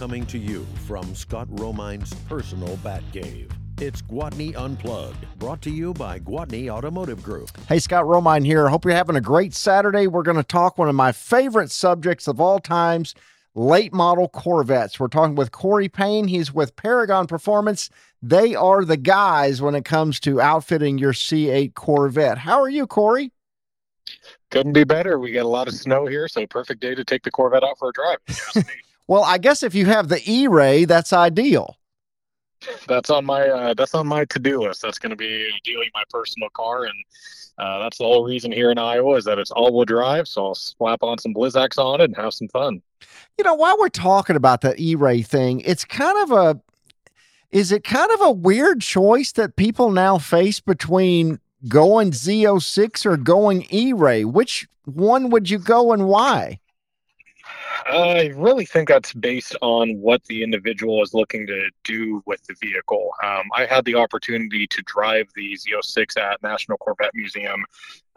coming to you from Scott Romine's personal bat cave. It's Gwatney Unplugged, brought to you by Gwatney Automotive Group. Hey, Scott Romine here. Hope you're having a great Saturday. We're going to talk one of my favorite subjects of all times late model Corvettes. We're talking with Korey Payne. He's with Paragon Performance. They are the guys when it comes to outfitting your C8 Corvette. How are you, Korey? Couldn't be better. We got a lot of snow here, so perfect day to take the Corvette out for a drive. well, I guess if you have the E-Ray, that's ideal that's on my uh, that's on my to-do list. That's going to be ideally my personal car, and uh, that's the whole reason here in Iowa is that it's all-wheel drive. So I'll slap on some Blizzaks on it and have some fun. You know, while we're talking about the E-Ray thing, it's kind of a is it kind of a weird choice that people now face between going Z06 or going E-Ray? Which one would you go and why? I really think that's based on what the individual is looking to do with the vehicle. Um, I had the opportunity to drive the Z06 at National Corvette Museum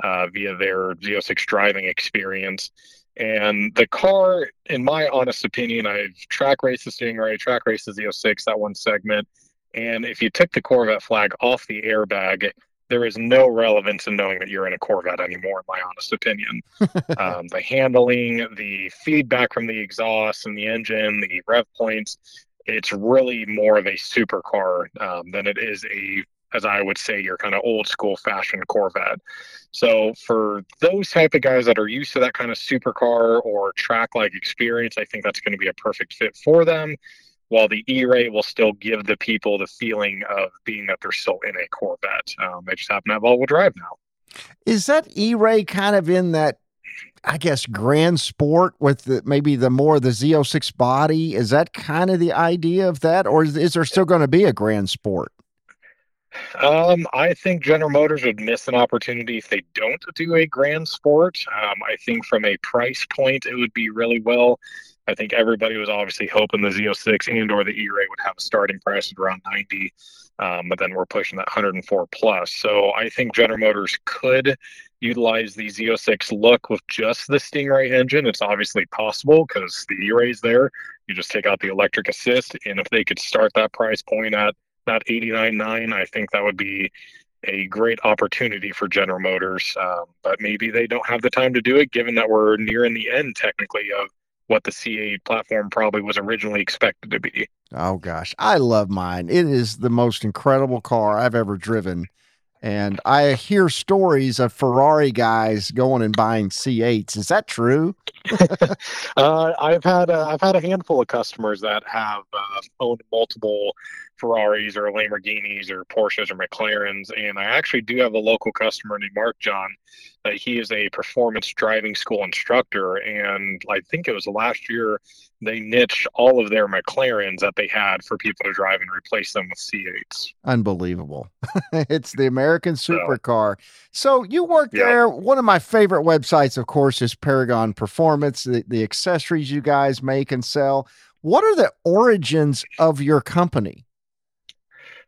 uh, via their Z06 driving experience. And the car, in my honest opinion, I've track raced the Stingray, track raced the Z06, that one segment. And if you took the Corvette flag off the airbag, there is no relevance in knowing that you're in a Corvette anymore, in my honest opinion. um, the handling, the feedback from the exhaust and the engine, the rev points, it's really more of a supercar um, than it is a, as I would say, your kind of old school fashion Corvette. So for those type of guys that are used to that kind of supercar or track like experience, I think that's going to be a perfect fit for them while the E-Ray will still give the people the feeling of being that they're still in a Corvette. Um, they just happen to have all-wheel drive now. Is that E-Ray kind of in that, I guess, grand sport with the, maybe the more the Z06 body? Is that kind of the idea of that, or is, is there still going to be a grand sport? Um, I think General Motors would miss an opportunity if they don't do a grand sport. Um, I think from a price point, it would be really well I think everybody was obviously hoping the Z06 and or the E-Ray would have a starting price at around 90, um, but then we're pushing that 104 plus. So I think General Motors could utilize the Z06 look with just the Stingray engine. It's obviously possible because the E-Ray's there. You just take out the electric assist, and if they could start that price point at that 89.9, I think that would be a great opportunity for General Motors. Um, but maybe they don't have the time to do it, given that we're nearing the end technically of what the C8 platform probably was originally expected to be. Oh gosh, I love mine. It is the most incredible car I've ever driven. And I hear stories of Ferrari guys going and buying C8s. Is that true? uh, I've had uh, I've had a handful of customers that have uh, owned multiple Ferraris or Lamborghinis or Porsches or McLarens, and I actually do have a local customer named Mark John. That he is a performance driving school instructor, and I think it was last year they niched all of their McLarens that they had for people to drive and replace them with C8s. Unbelievable! it's the American supercar. So, so you work yeah. there. One of my favorite websites, of course, is Paragon Performance. The, the accessories you guys make and sell. What are the origins of your company?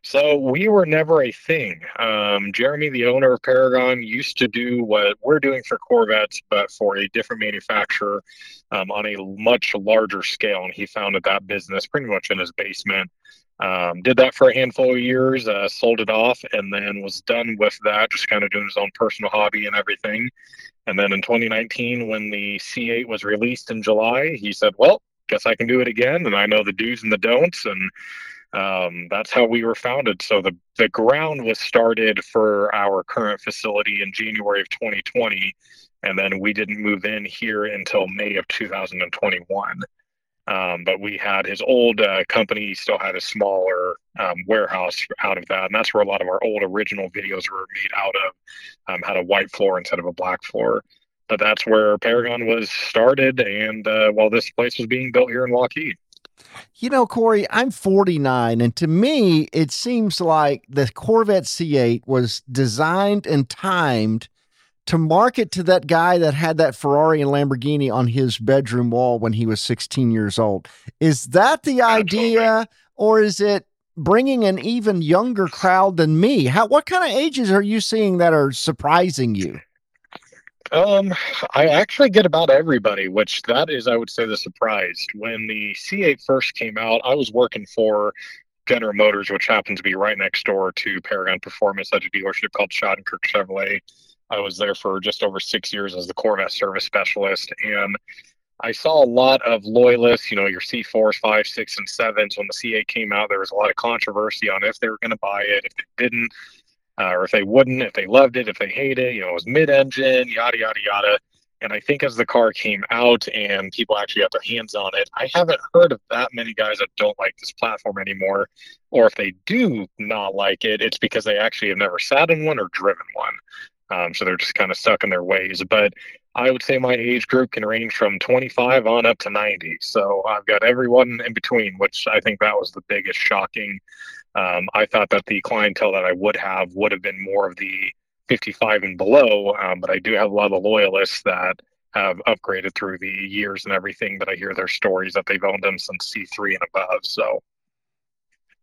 So we were never a thing. Um, Jeremy, the owner of Paragon, used to do what we're doing for Corvettes, but for a different manufacturer um, on a much larger scale. And he founded that business pretty much in his basement. Um, did that for a handful of years, uh, sold it off, and then was done with that, just kind of doing his own personal hobby and everything. And then in 2019, when the C8 was released in July, he said, Well, guess I can do it again. And I know the do's and the don'ts. And um, that's how we were founded. So the the ground was started for our current facility in January of 2020, and then we didn't move in here until May of 2021. Um, but we had his old uh, company he still had a smaller um, warehouse out of that, and that's where a lot of our old original videos were made out of. Um, had a white floor instead of a black floor, but that's where Paragon was started, and uh, while this place was being built here in Waukee. You know, Korey, I'm 49, and to me, it seems like the Corvette C8 was designed and timed to market to that guy that had that Ferrari and Lamborghini on his bedroom wall when he was 16 years old. Is that the idea, or is it bringing an even younger crowd than me? How what kind of ages are you seeing that are surprising you? Um, I actually get about everybody, which that is, I would say, the surprise. When the C8 first came out, I was working for General Motors, which happens to be right next door to Paragon Performance at a dealership called Shottenkirk Chevrolet. I was there for just over six years as the Corvette service specialist, and I saw a lot of loyalists, you know, your C4s, 5, 6, and 7s. When the C8 came out, there was a lot of controversy on if they were going to buy it, if they didn't, uh, or if they wouldn't, if they loved it, if they hated it. You know, it was mid engine, yada, yada, yada. And I think as the car came out and people actually got their hands on it, I haven't heard of that many guys that don't like this platform anymore. Or if they do not like it, it's because they actually have never sat in one or driven one. Um, so they're just kind of stuck in their ways. But I would say my age group can range from 25 on up to 90. So I've got everyone in between, which I think that was the biggest shocking. Um, I thought that the clientele that I would have would have been more of the 55 and below, um, but I do have a lot of loyalists that have upgraded through the years and everything. That I hear their stories that they've owned them since C3 and above. So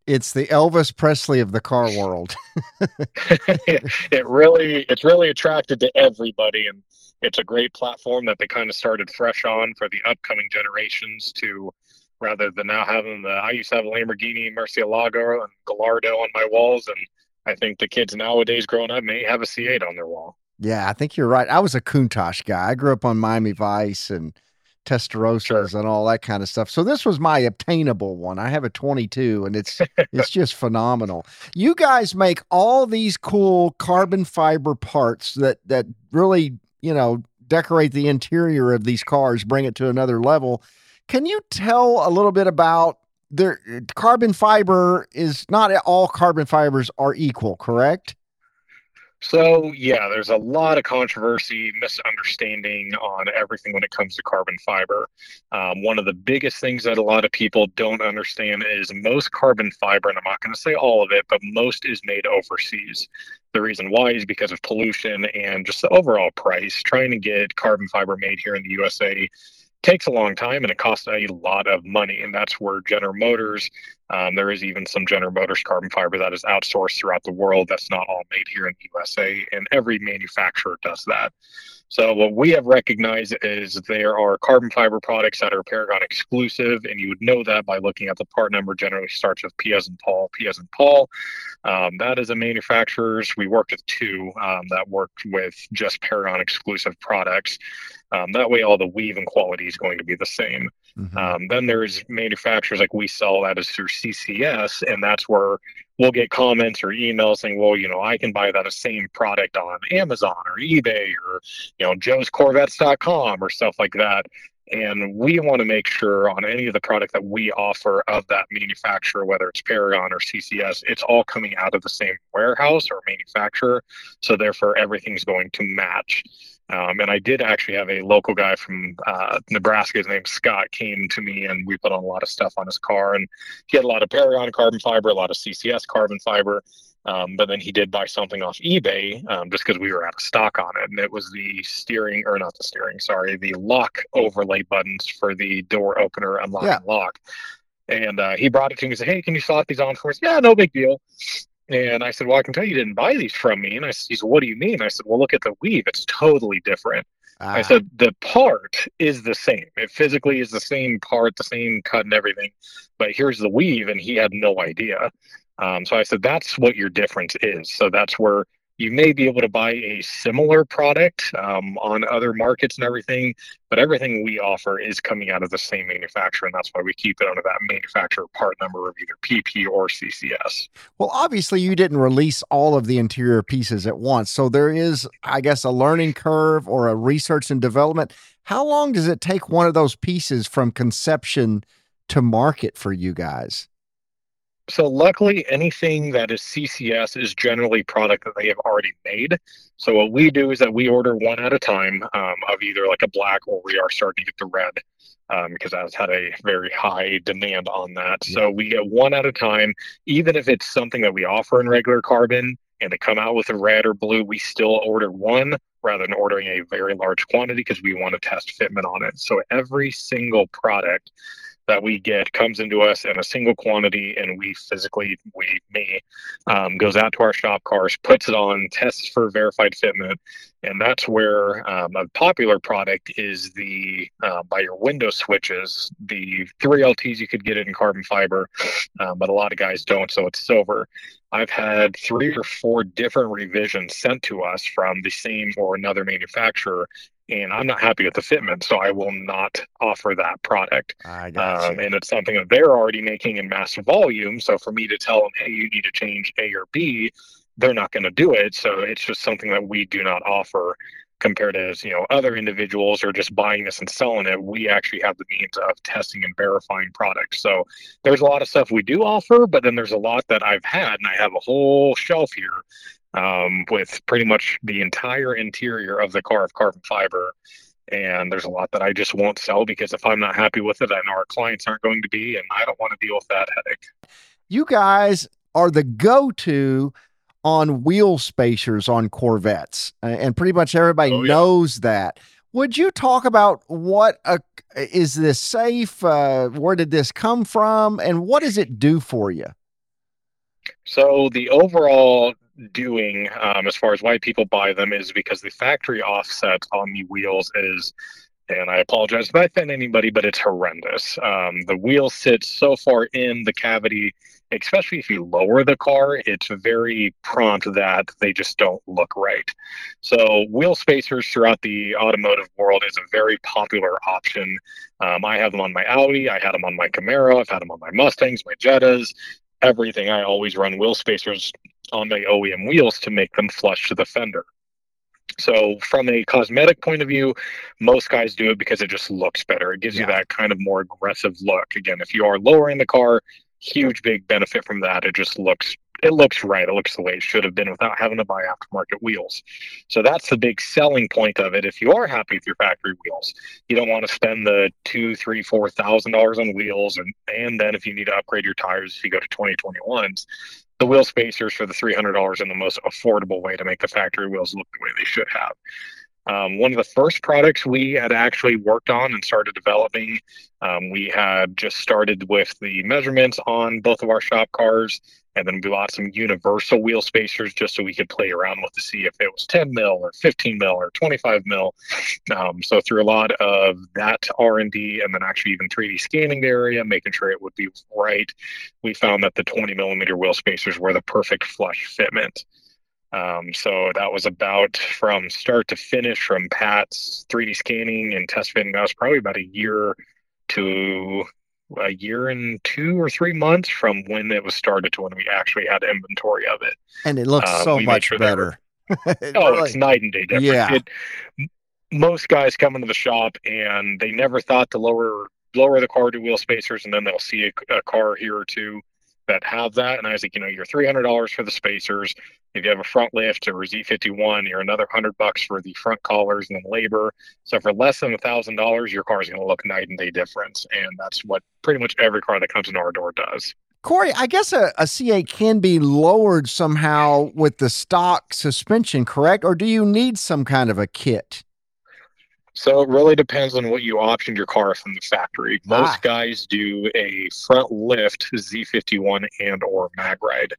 it's the Elvis Presley of the car world. it really, it's really attracted to everybody, and it's a great platform that they kind of started fresh on for the upcoming generations to rather than now having the I used to have a Lamborghini Murcielago and Gallardo on my walls and I think the kids nowadays growing up may have a C8 on their wall. Yeah, I think you're right. I was a Countach guy. I grew up on Miami Vice and Testarossas sure. and all that kind of stuff. So this was my obtainable one. I have a 22 and it's it's just phenomenal. You guys make all these cool carbon fiber parts that that really, you know, decorate the interior of these cars, bring it to another level. Can you tell a little bit about their carbon fiber is not all carbon fibers are equal, correct? So, yeah, there's a lot of controversy, misunderstanding on everything when it comes to carbon fiber. Um, one of the biggest things that a lot of people don't understand is most carbon fiber, and I'm not going to say all of it, but most is made overseas. The reason why is because of pollution and just the overall price. Trying to get carbon fiber made here in the USA takes a long time and it costs a lot of money. And that's where General Motors, um, there is even some General Motors carbon fiber that is outsourced throughout the world. That's not all made here in the USA. And every manufacturer does that. So what we have recognized is there are carbon fiber products that are Paragon exclusive, and you would know that by looking at the part number. Generally starts with P as in Paul, P as in Paul. Um, that is a manufacturers. We worked with two um, that worked with just Paragon exclusive products. Um, that way, all the weave and quality is going to be the same. Mm-hmm. Um, then there's manufacturers like we sell that is through CCS, and that's where we'll get comments or emails saying, well, you know, I can buy that same product on Amazon or eBay or, you know, joescorvettes.com or stuff like that. And we want to make sure on any of the product that we offer of that manufacturer, whether it's Paragon or CCS, it's all coming out of the same warehouse or manufacturer. So therefore, everything's going to match. Um, and I did actually have a local guy from uh, Nebraska, his name's Scott, came to me and we put on a lot of stuff on his car. And he had a lot of Paragon carbon fiber, a lot of CCS carbon fiber. Um, but then he did buy something off eBay um, just because we were out of stock on it. And it was the steering, or not the steering, sorry, the lock overlay buttons for the door opener, unlock, yeah. and lock. And uh, he brought it to me and said, Hey, can you slot these on for us? Yeah, no big deal. And I said, Well, I can tell you didn't buy these from me. And I said, he said, What do you mean? I said, Well, look at the weave. It's totally different. I ah. said, The part is the same. It physically is the same part, the same cut and everything. But here's the weave. And he had no idea. Um, so I said, That's what your difference is. So that's where you may be able to buy a similar product um, on other markets and everything, but everything we offer is coming out of the same manufacturer, and that's why we keep it under that manufacturer part number of either PP or CCS. Well, obviously, you didn't release all of the interior pieces at once, so there is, I guess, a learning curve or a research and development. How long does it take one of those pieces from conception to market for you guys? So luckily, anything that is CCS is generally product that they have already made. So what we do is that we order one at a time um, of either like a black or we are starting to get the red um, because that's had a very high demand on that. So we get one at a time, even if it's something that we offer in regular carbon and they come out with a red or blue, we still order one rather than ordering a very large quantity because we want to test fitment on it. So every single product that we get comes into us in a single quantity and we physically we me um, goes out to our shop cars puts it on tests for verified fitment and that's where um, a popular product is the uh, by your window switches the 3lts you could get it in carbon fiber um, but a lot of guys don't so it's silver. I've had three or four different revisions sent to us from the same or another manufacturer and I'm not happy with the fitment, so I will not offer that product. Um, and it's something that they're already making in mass volume. So for me to tell them, hey, you need to change A or B, they're not going to do it. So it's just something that we do not offer compared to you know other individuals who are just buying this and selling it we actually have the means of testing and verifying products so there's a lot of stuff we do offer but then there's a lot that i've had and i have a whole shelf here um, with pretty much the entire interior of the car of carbon fiber. And there's a lot that I just won't sell because if I'm not happy with it, I know our clients aren't going to be, and I don't want to deal with that headache. You guys are the go to on wheel spacers on Corvettes, and pretty much everybody oh, yeah. knows that. Would you talk about what a, is this safe? Uh, where did this come from, and what does it do for you? So the overall doing um, as far as why people buy them is because the factory offset on the wheels is and I apologize if I offend anybody, but it's horrendous. Um, the wheel sits so far in the cavity, especially if you lower the car, it's very prompt that they just don't look right. So, wheel spacers throughout the automotive world is a very popular option. Um, I have them on my Audi, I had them on my Camaro, I've had them on my Mustangs, my Jettas, everything. I always run wheel spacers on the OEM wheels to make them flush to the fender. So, from a cosmetic point of view, most guys do it because it just looks better. It gives yeah. you that kind of more aggressive look. Again, if you are lowering the car, huge big benefit from that. It just looks it looks right. It looks the way it should have been without having to buy aftermarket wheels. So that's the big selling point of it. If you are happy with your factory wheels, you don't want to spend the two, three, four thousand dollars on wheels, and and then if you need to upgrade your tires, if you go to 2021s, the wheel spacers for the $300 in the most affordable way to make the factory wheels look the way they should have. Um, one of the first products we had actually worked on and started developing, um, we had just started with the measurements on both of our shop cars, and then we bought some universal wheel spacers just so we could play around with to see if it was 10 mil or 15 mil or 25 mil. Um, so through a lot of that R&D and then actually even 3D scanning the area, making sure it would be right, we found that the 20 millimeter wheel spacers were the perfect flush fitment. Um, so that was about from start to finish, from Pat's 3D scanning and test fitting. That was probably about a year to a year and two or three months from when it was started to when we actually had inventory of it. And it looks uh, so much sure better. oh, really, it's night and day difference. Yeah. It, most guys come into the shop and they never thought to lower lower the car to wheel spacers, and then they'll see a, a car here or two that have that. And I was like, you know, you're three hundred dollars for the spacers. If you have a front lift or a Z51, you're another hundred bucks for the front collars and then labor. So for less than a thousand dollars, your car is going to look night and day difference, and that's what pretty much every car that comes in our door does. Korey, I guess a C8 can be lowered somehow with the stock suspension, correct? Or do you need some kind of a kit? So it really depends on what you optioned your car from the factory. Most ah. guys do a front lift Z51 and or mag ride.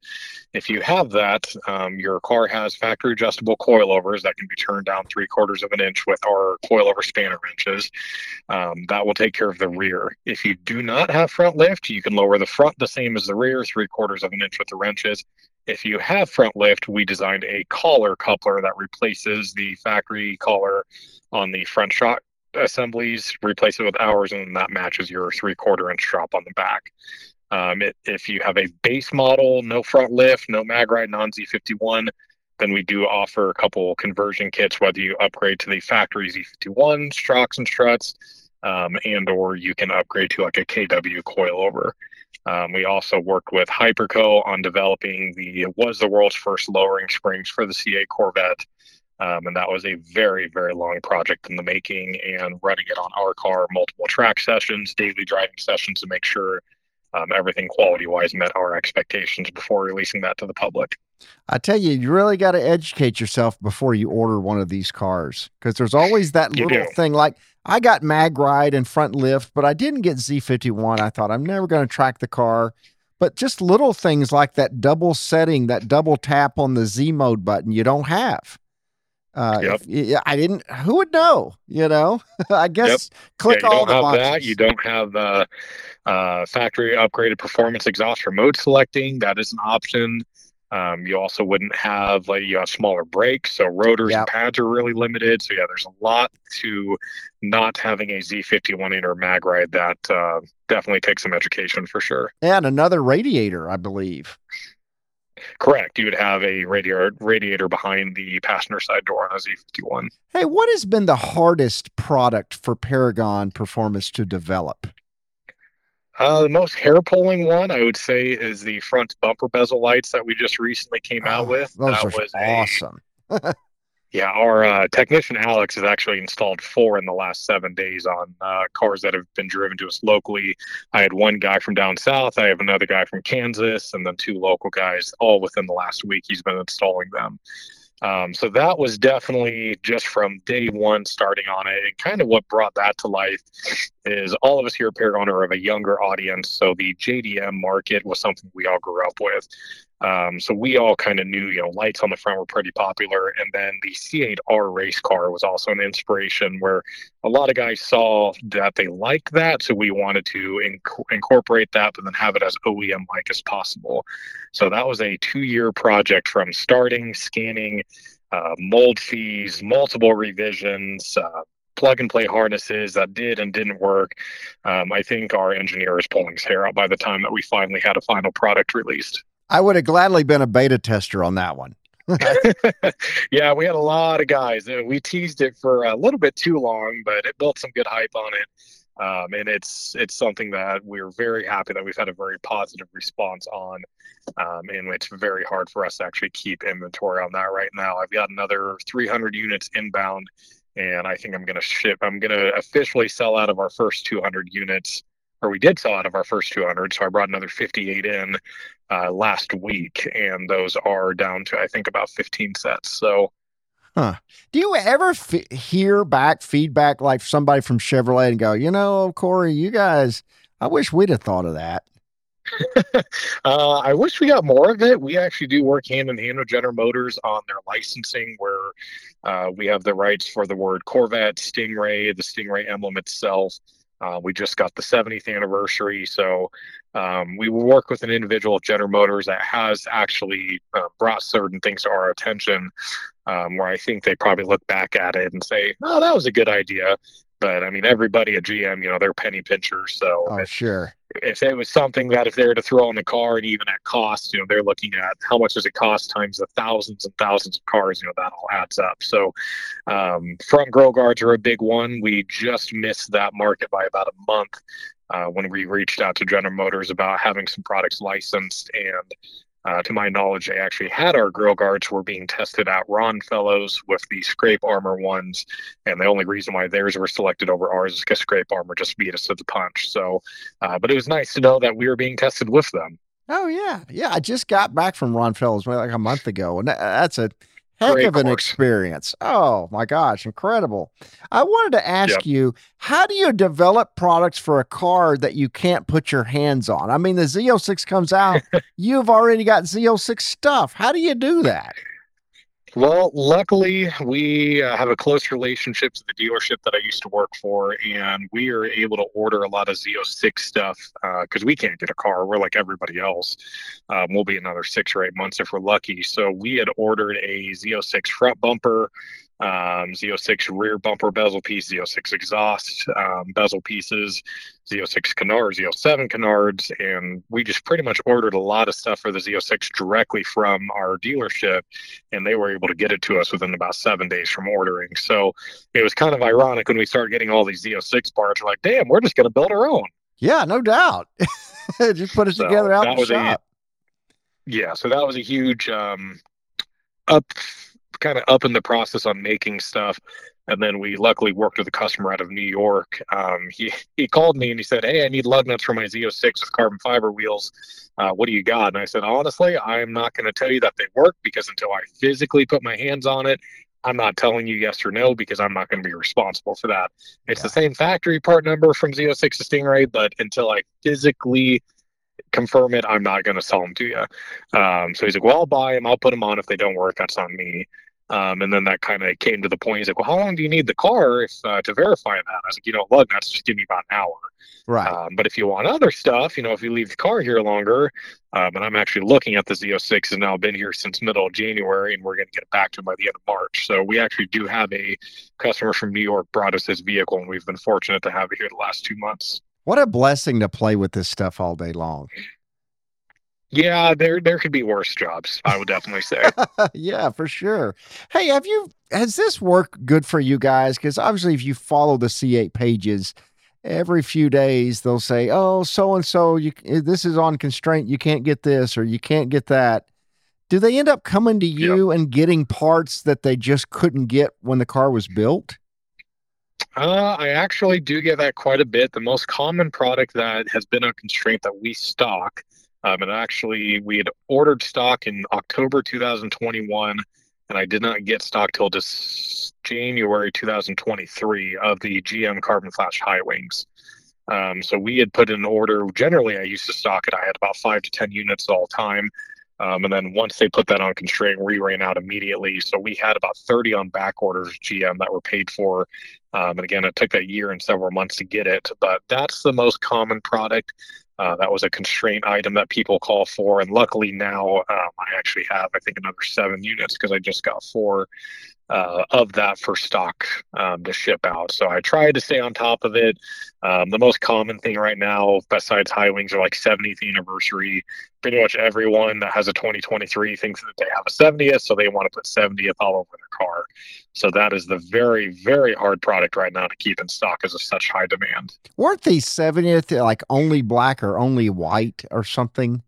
If you have that, um, your car has factory adjustable coilovers that can be turned down three quarters of an inch with our coilover spanner wrenches. Um, that will take care of the rear. If you do not have front lift, you can lower the front the same as the rear, three quarters of an inch with the wrenches if you have front lift, we designed a collar coupler that replaces the factory collar on the front shock assemblies, replace it with ours, and that matches your three quarter inch drop on the back. Um, it, if you have a base model, no front lift, no mag ride, non Z51, then we do offer a couple conversion kits, whether you upgrade to the factory Z51 shocks and struts, um, and or you can upgrade to like a KW coilover. Um, we also worked with Hyperco on developing the was the world's first lowering springs for the C8 Corvette. Um, and that was a very, very long project in the making and running it on our car, multiple track sessions, daily driving sessions to make sure um, everything quality wise met our expectations before releasing that to the public. I tell you, you really got to educate yourself before you order one of these cars because there's always that You little do. thing. Like I got mag ride and front lift, but I didn't get Z51. I thought I'm never going to track the car. But just little things like that double setting, that double tap on the Z mode button, you don't have. Uh, Yep. if- yeah, I didn't. Who would know? You know, I guess click yeah, you all don't the have boxes. that. You don't have the uh, factory upgraded performance exhaust or mode selecting. That is an option. Um, you also wouldn't have like you have smaller brakes, so rotors Yep. and pads are really limited. So yeah, there's a lot to not having a Z51 inner mag ride that uh, definitely takes some education for sure. and another radiator, I believe. Correct. You would have a radiator radiator behind the passenger side door on a Z51. Hey, what has been the hardest product for Paragon Performance to develop? Uh, the most hair pulling one, I would say, is the front bumper bezel lights that we just recently came out Oh, with. Those that are was a- awesome. yeah, our uh, technician Alex has actually installed four in the last seven days on uh, cars that have been driven to us locally. I had one guy from down south, I have another guy from Kansas, and then two local guys, all within the last week. He's been installing them. Um, so that was definitely just from day one starting on it. And kind of what brought that to life is all of us here at Paragon are of a younger audience. So the JDM market was something we all grew up with. Um, so we all kind of knew, you know, lights on the front were pretty popular. And then the C8R race car was also an inspiration where a lot of guys saw that they liked that. So we wanted to inc- incorporate that, but then have it as OEM like as possible. So that was a two year project from starting, scanning, uh, mold fees, multiple revisions, uh, plug and play harnesses that did and didn't work. Um, I think our engineer is pulling his hair out by the time that we finally had a final product released. I would have gladly been a beta tester on that one. yeah, we had a lot of guys. and We teased it for a little bit too long, but it built some good hype on it. Um, and it's it's something that we're very happy that we've had a very positive response on. Um, and it's very hard for us to actually keep inventory on that right now. I've got another 300 units inbound, and I think I'm going to ship. I'm going to officially sell out of our first 200 units, or we did sell out of our first 200. So I brought another 58 in uh, last week, and those are down to I think about 15 sets. So Do you ever f- hear back feedback like somebody from Chevrolet and go, you know, Korey, you guys, I wish we'd have thought of that. uh, I wish we got more of it. We actually do work hand in hand with General Motors on their licensing, where uh, we have the rights for the word Corvette, Stingray, the Stingray emblem itself. Uh, we just got the 70th anniversary, so um, we work with an individual at General Motors that has actually uh, brought certain things to our attention, um, where I think they probably look back at it and say, "Oh, that was a good idea." But I mean, everybody at GM, you know, they're penny pinchers, so Oh, sure. if it was something that if they were to throw on the car and even at cost, you know, they're looking at how much does it cost times the thousands and thousands of cars, you know, that all adds up. So um, front grill guards are a big one. We just missed that market by about a month uh, when we reached out to General Motors about having some products licensed. And uh, to my knowledge, they actually had our grill guards were being tested at Ron Fellows with the scrape armor ones. And the only reason why theirs were selected over ours is because scrape armor just beat us to the punch. So uh, but it was nice to know that we were being tested with them. Oh, yeah. Yeah. I just got back from Ron Fellows like a month ago, and that's a heck Great of an course. experience. Oh, my gosh. Incredible. I wanted to ask Yep. you, how do you develop products for a car that you can't put your hands on? I mean, the Z06 comes out, you've already got Z06 stuff. How do you do that? Well, luckily, we uh, have a close relationship to the dealership that I used to work for, and we are able to order a lot of Z06 stuff because we can't get a car. We're like everybody else. Um, we'll be another six or eight months if we're lucky. So we had ordered a Z06 front bumper, um, Z06 rear bumper bezel piece, Z06 exhaust um, bezel pieces, Z06 canards, Z07 canards, and we just pretty much ordered a lot of stuff for the Z06 directly from our dealership and they were able to get it to us within about seven days from ordering. So it was kind of ironic when we started getting all these Z06 parts. We're like, damn, we're just going to build our own. Yeah, no doubt. just put it So together out in the was a- Yeah, so that was a huge um, up, kind of up in the process on making stuff. And then we luckily worked with a customer out of New York. Um, he, he called me and he said, Hey, I need lug nuts for my Z06 with carbon fiber wheels. Uh, what do you got? And I said, Honestly, I'm not going to tell you that they work because until I physically put my hands on it, I'm not telling you yes or no because I'm not going to be responsible for that. It's yeah. the same factory part number from Z06 to Stingray, but until I physically confirm it, I'm not going to sell them to you. Um, so he's like, well, I'll buy them. I'll put them on. If they don't work, that's on me. Um, and then that kind of came to the point. He's like, "Well, how long do you need the car if uh, to verify that?" I was like, "You know, lug nuts just give me about an hour." Right. Um, but if you want other stuff, you know, if you leave the car here longer, um, and I'm actually looking at the Z06 has now been here since middle of January, and we're going to get it back to him by the end of March. So we actually do have a customer from New York brought us his vehicle, and we've been fortunate to have it here the last two months. What a blessing to play with this stuff all day long. Yeah, there there could be worse jobs. I would definitely say. yeah, for sure. Hey, have you has this worked good for you guys? Because obviously, if you follow the C8 pages, every few days they'll say, "Oh, so and so, you eh, this is on constraint. You can't get this or you can't get that." Do they end up coming to you yep. and getting parts that they just couldn't get when the car was built? Uh, I actually do get that quite a bit. The most common product that has been a constraint that we stock um, and actually, we had ordered stock in October 2021, and I did not get stock till just January 2023 of the GM Carbon Flash High Wings. Um, so we had put in an order. Generally, I used to stock it. I had about five to 10 units all time. Um, and then once they put that on constraint, we ran out immediately. So we had about 30 on back orders GM that were paid for. Um, and again, it took a year and several months to get it, but that's the most common product. Uh, that was a constraint item that people call for, and luckily now um, I actually have I think another seven units because I just got four uh, of that for stock um, to ship out. So I try to stay on top of it. Um, the most common thing right now, besides high wings, are like 70th anniversary. Pretty much everyone that has a 2023 thinks that they have a 70th, so they want to put 70th all over their car. So that is the very, very hard product right now to keep in stock as of such high demand. Weren't these 70th like only black or only white or something?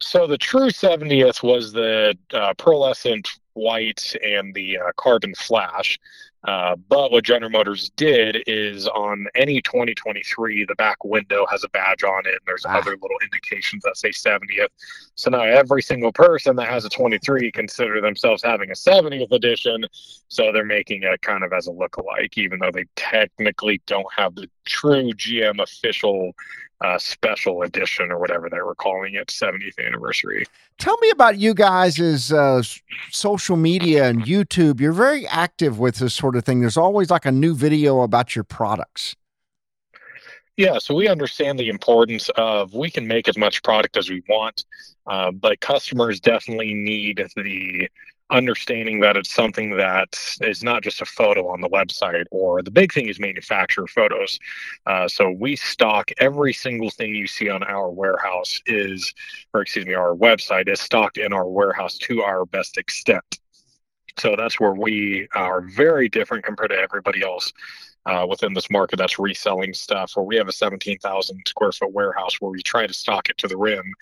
So the true 70th was the uh, pearlescent white and the uh, carbon flash. Uh, but what General Motors did is on any 2023, the back window has a badge on it, and there's ah. other little indications that say 70th. So now every single person that has a 23 consider themselves having a 70th edition. So they're making it kind of as a look-alike, even though they technically don't have the true GM official uh, special edition or whatever they were calling it, 70th anniversary. Tell me about you guys' uh, social media and YouTube. You're very active with this sort of thing. There's always like a new video about your products. Yeah, so we understand the importance of we can make as much product as we want, uh, but customers definitely need the understanding that it's something that is not just a photo on the website or the big thing is manufacturer photos. Uh, so we stock every single thing you see on our warehouse is or excuse me our website is stocked in our warehouse to our best extent. So that's where we are very different compared to everybody else uh, within this market that's reselling stuff where we have a 17,000 square foot warehouse where we try to stock it to the rim.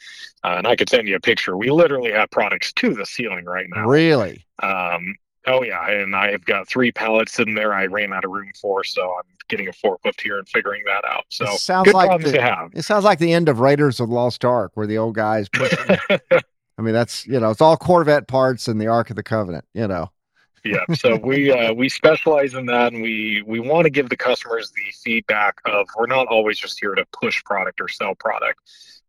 Uh, and I could send you a picture. We literally have products to the ceiling right now. Really? Um, oh, yeah. And I've got three pallets in there I ran out of room for. So I'm getting a forklift here and figuring that out. So it sounds like the. It sounds like the end of Raiders of the Lost Ark where the old guys pushing. I mean, that's, you know, it's all Corvette parts and the Ark of the Covenant, you know yeah so we uh, we specialize in that and we we want to give the customers the feedback of we're not always just here to push product or sell product.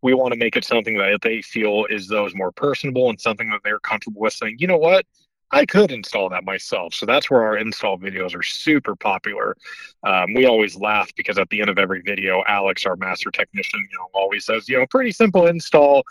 We want to make it something that they feel is those more personable and something that they're comfortable with saying you know what I could install that myself. So that's where our install videos are super popular. Um, we always laugh because at the end of every video, Alex, our master technician, you know, always says, you know, pretty simple install.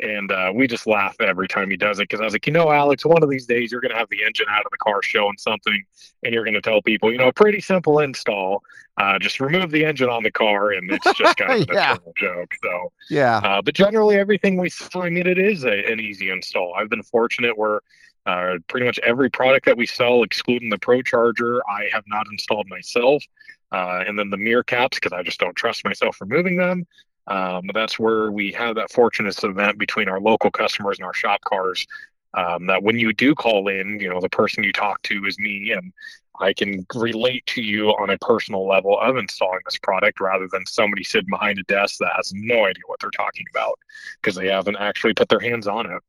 And uh, we just laugh every time he does it because I was like, you know, Alex, one of these days you're going to have the engine out of the car showing something, and you're going to tell people, you know, pretty simple install. Uh, just remove the engine on the car, and it's just kind of yeah. a joke. So yeah. Uh, but generally, everything we, sell, I mean, it is a, an easy install. I've been fortunate where uh, pretty much every product that we sell, excluding the Pro Charger, I have not installed myself. Uh, and then the mirror caps, because I just don't trust myself removing them. Um, that's where we have that fortunate event between our local customers and our shop cars. Um, that when you do call in, you know, the person you talk to is me, and I can relate to you on a personal level of installing this product rather than somebody sitting behind a desk that has no idea what they're talking about because they haven't actually put their hands on it.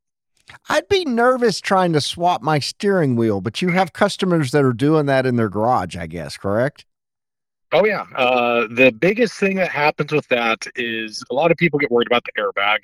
I'd be nervous trying to swap my steering wheel, but you have customers that are doing that in their garage, I guess, correct? Oh yeah. Uh, the biggest thing that happens with that is a lot of people get worried about the airbag.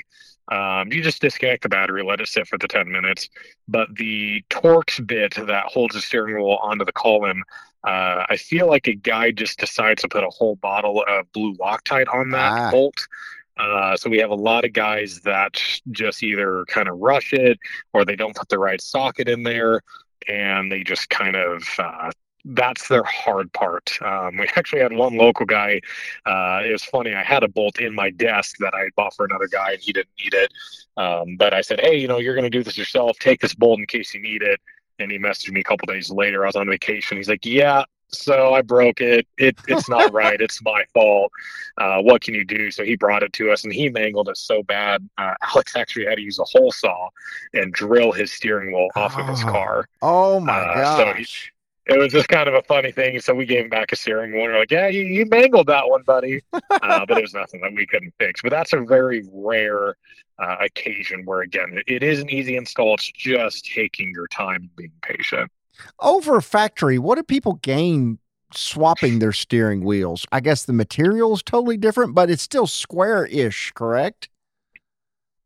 Um, you just disconnect the battery, let it sit for the 10 minutes. But the Torx bit that holds the steering wheel onto the column, uh, I feel like a guy just decides to put a whole bottle of blue Loctite on that Ah. bolt. Uh, so we have a lot of guys that just either kind of rush it or they don't put the right socket in there and they just kind of uh, that's their hard part. Um, we actually had one local guy. Uh, it was funny. I had a bolt in my desk that I bought for another guy, and he didn't need it. Um, but I said, "Hey, you know, you're going to do this yourself. Take this bolt in case you need it." And he messaged me a couple days later. I was on vacation. He's like, "Yeah." So I broke it. It it's not right. It's my fault. Uh, what can you do? So he brought it to us, and he mangled it so bad. Uh, Alex actually had to use a hole saw and drill his steering wheel off of his Oh. car. Oh my Uh, so he- gosh. it was just kind of a funny thing. So we gave him back a steering wheel. We're like, yeah, you, you mangled that one, buddy. Uh, but it was nothing that we couldn't fix. But that's a very rare uh, occasion where, again, it, it is an easy install. It's just taking your time and being patient. Over factory, what do people gain swapping their steering wheels? I guess the material is totally different, but it's still square-ish, correct?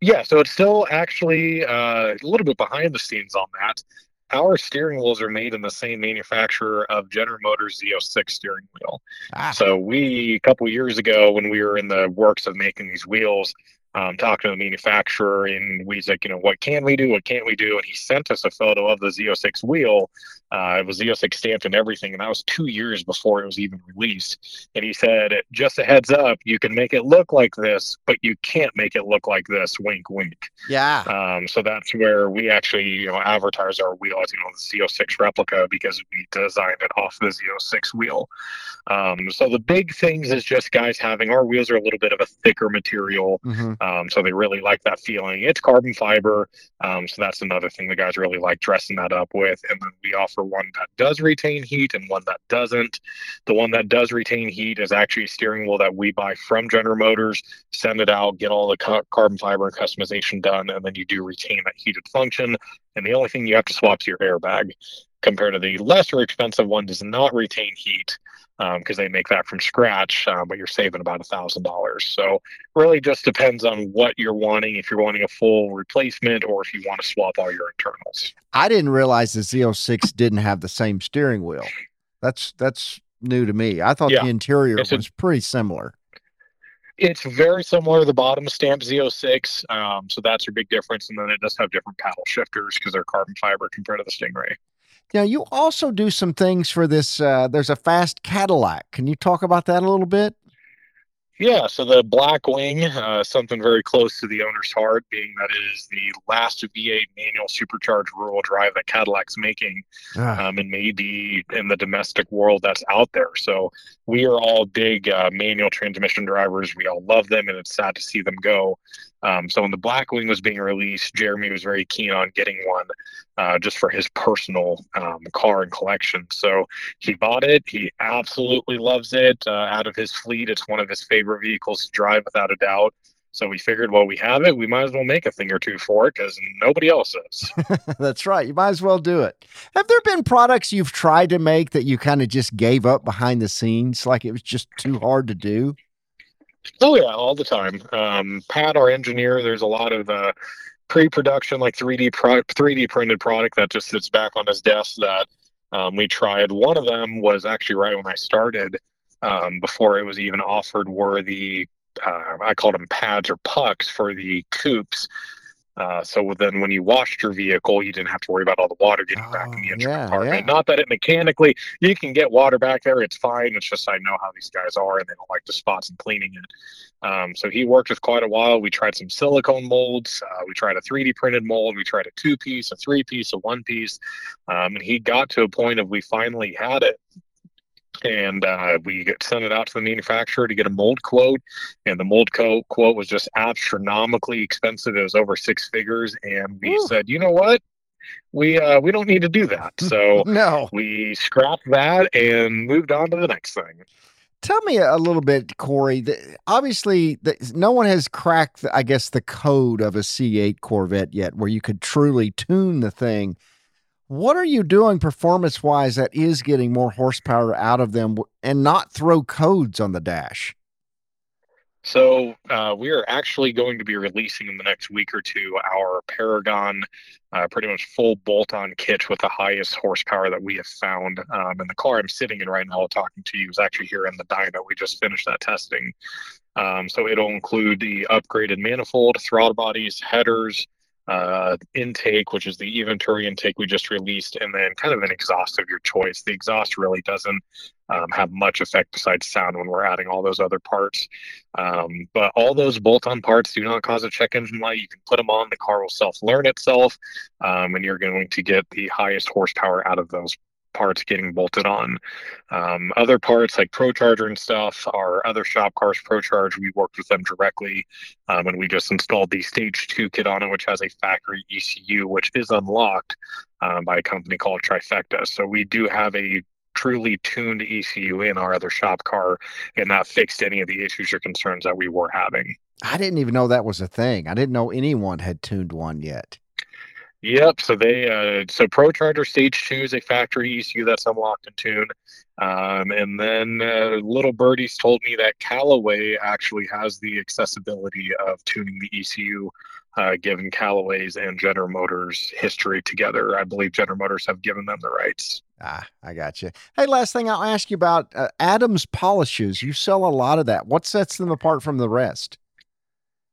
Yeah, so it's still actually uh, a little bit behind the scenes on that. Our steering wheels are made in the same manufacturer of General Motors Z06 steering wheel. Ah, So we a couple years ago, when we were in the works of making these wheels, um, talking to the manufacturer, and we was like, you know, what can we do? What can't we do? And he sent us a photo of the Z06 wheel. Uh, it was Z06 stamped and everything, and that was two years before it was even released. And he said, just a heads up, you can make it look like this, but you can't make it look like this. Wink, wink. yeah. Um, so that's where we actually, you know, advertise our wheel as, you know, the Z06 replica because we designed it off the Z06 wheel. Um, so the big things is just guys having our wheels are a little bit of a thicker material. hmm Um, so they really like that feeling. It's carbon fiber. Um, so that's another thing the guys really like dressing that up with. And then we offer one that does retain heat and one that doesn't. The one that does retain heat is actually a steering wheel that we buy from General Motors, send it out, get all the ca- carbon fiber and customization done, and then you do retain that heated function. And the only thing you have to swap is your airbag. Compared to the lesser expensive one, does not retain heat because they make that from scratch, uh, but you're saving about a thousand dollars. So really just depends on what you're wanting. If you're wanting a full replacement, or if you want to swap all your internals. I didn't realize the Z06 didn't have the same steering wheel. That's that's new to me. I thought Yeah. the interior It's a- was pretty similar. It's very similar to the bottom stamp Z06, um, so that's your big difference. And then it does have different paddle shifters because they're carbon fiber compared to the Stingray. Now you also do some things for this. Uh, there's a fast Cadillac. Can you talk about that a little bit? Yeah, so the Blackwing, uh, something very close to the owner's heart, being that it is the last V8 manual supercharged rural drive that Cadillac's making. Ah, um, and maybe in the domestic world that's out there. So we are all big uh, manual transmission drivers. We all love them, and it's sad to see them go. Um, so when the Blackwing was being released, Jeremy was very keen on getting one uh, just for his personal um, car and collection. So he bought it. He absolutely loves it. Uh, out of his fleet, it's one of his favorite vehicles to drive without a doubt. So we figured, well, we have it. We might as well make a thing or two for it because nobody else is. that's right. You might as well do it. Have there been products you've tried to make that you kind of just gave up behind the scenes, like it was just too hard to do? Oh yeah, all the time. Um, Pat, our engineer, there's a lot of uh, pre-production, like 3D pro- 3D printed product that just sits back on his desk that um, we tried. One of them was actually right when I started, um, before it was even offered, were the uh, I called them pads or pucks for the coupes. Uh, so then when you washed your vehicle, you didn't have to worry about all the water getting back in the Oh, engine yeah, compartment. yeah. Not that it mechanically, you can get water back there, it's fine. It's just I know how these guys are and they don't like the spots and cleaning it. Um, so he worked with quite a while. We tried some silicone molds. Uh, we tried a 3D printed mold. We tried a two piece, a three piece, a one piece. Um, and he got to a point of we finally had it. And uh, we sent it out to the manufacturer to get a mold quote. And the mold quote, quote was just astronomically expensive. It was over six figures. And we Whew. said, you know what? we uh, we don't need to do that. So no, we scrapped that and moved on to the next thing. Tell me a little bit, Korey. The, obviously, the, no one has cracked, I guess, the code of a C8 Corvette yet, where you could truly tune the thing. What are you doing performance wise that is getting more horsepower out of them and not throw codes on the dash? So uh, we are actually going to be releasing in the next week or two our Paragon, uh, pretty much full bolt-on kit with the highest horsepower that we have found. Um, and the car I'm sitting in right now, talking to you, is actually here in the dyno. We just finished that testing. Um, so it'll include the upgraded manifold, throttle bodies, headers, uh, intake, which is the Eventuri intake we just released, and then kind of an exhaust of your choice. The exhaust really doesn't um, have much effect besides sound when we're adding all those other parts. Um, but all those bolt-on parts do not cause a check engine light. You can put them on, the car will self-learn itself, um, and you're going to get the highest horsepower out of those parts getting bolted on. Um, other parts like ProCharger and stuff are other shop cars. ProCharge, we worked with them directly, um, and we just installed the Stage Two kit on it, which has a factory ECU, which is unlocked um, by a company called Trifecta. So we do have a truly tuned ECU in our other shop car, and that fixed any of the issues or concerns that we were having. I didn't even know that was a thing. I didn't know anyone had tuned one yet. Yep. So they uh, so ProCharger Stage Two is a factory ECU that's unlocked and tuned, um, and then uh, little birdies told me that Callaway actually has the accessibility of tuning the ECU, uh, given Callaway's and General Motors history together. I believe General Motors have given them the rights. Ah, I got you. Hey, last thing I'll ask you about uh, Adams polishes. You sell a lot of that. What sets them apart from the rest?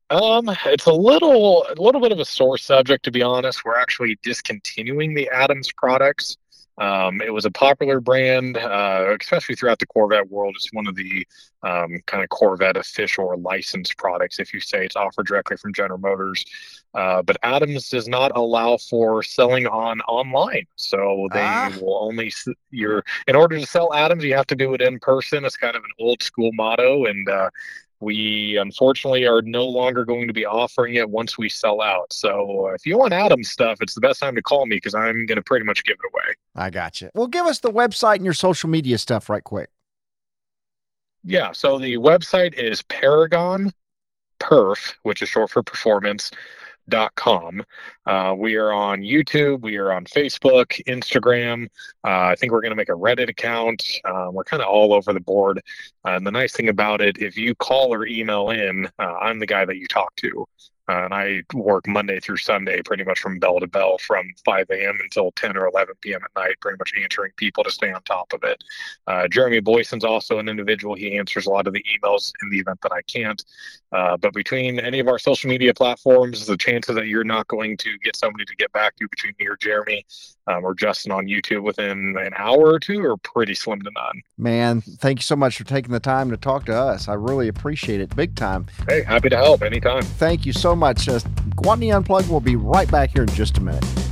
Um, it's a little a little bit of a sore subject to be honest. We're actually discontinuing the Adams products. Um, it was a popular brand, uh, especially throughout the Corvette world. It's one of the um, kind of Corvette official or licensed products, if you say it's offered directly from General Motors. Uh, but Adams does not allow for selling on online, so they ah. will only you're in order to sell Adams, you have to do it in person. It's kind of an old school motto, and uh, we unfortunately are no longer going to be offering it once we sell out. So uh, if you want Adams stuff, it's the best time to call me because I'm going to pretty much give it away. I got you. Well, give us the website and your social media stuff right quick. Yeah. So the website is Paragon Perf, which is short for performance com. Uh, we are on YouTube. We are on Facebook, Instagram. Uh, I think we're going to make a Reddit account. Uh, we're kind of all over the board. and the nice thing about it, if you call or email in, uh, I'm the guy that you talk to. Uh, and I work Monday through Sunday, pretty much from bell to bell, from 5 a.m. until 10 or 11 p.m. at night, pretty much answering people to stay on top of it. Uh, Jeremy Boyson's also an individual. He answers a lot of the emails in the event that I can't. Uh, but between any of our social media platforms, the chances that you're not going to get somebody to get back to you between me or Jeremy um, or Justin on YouTube within an hour or two are pretty slim to none. Man, thank you so much for taking the time to talk to us. I really appreciate it big time. Hey, happy to help anytime. Thank you so much. Uh, Gwatney Unplugged will be right back here in just a minute.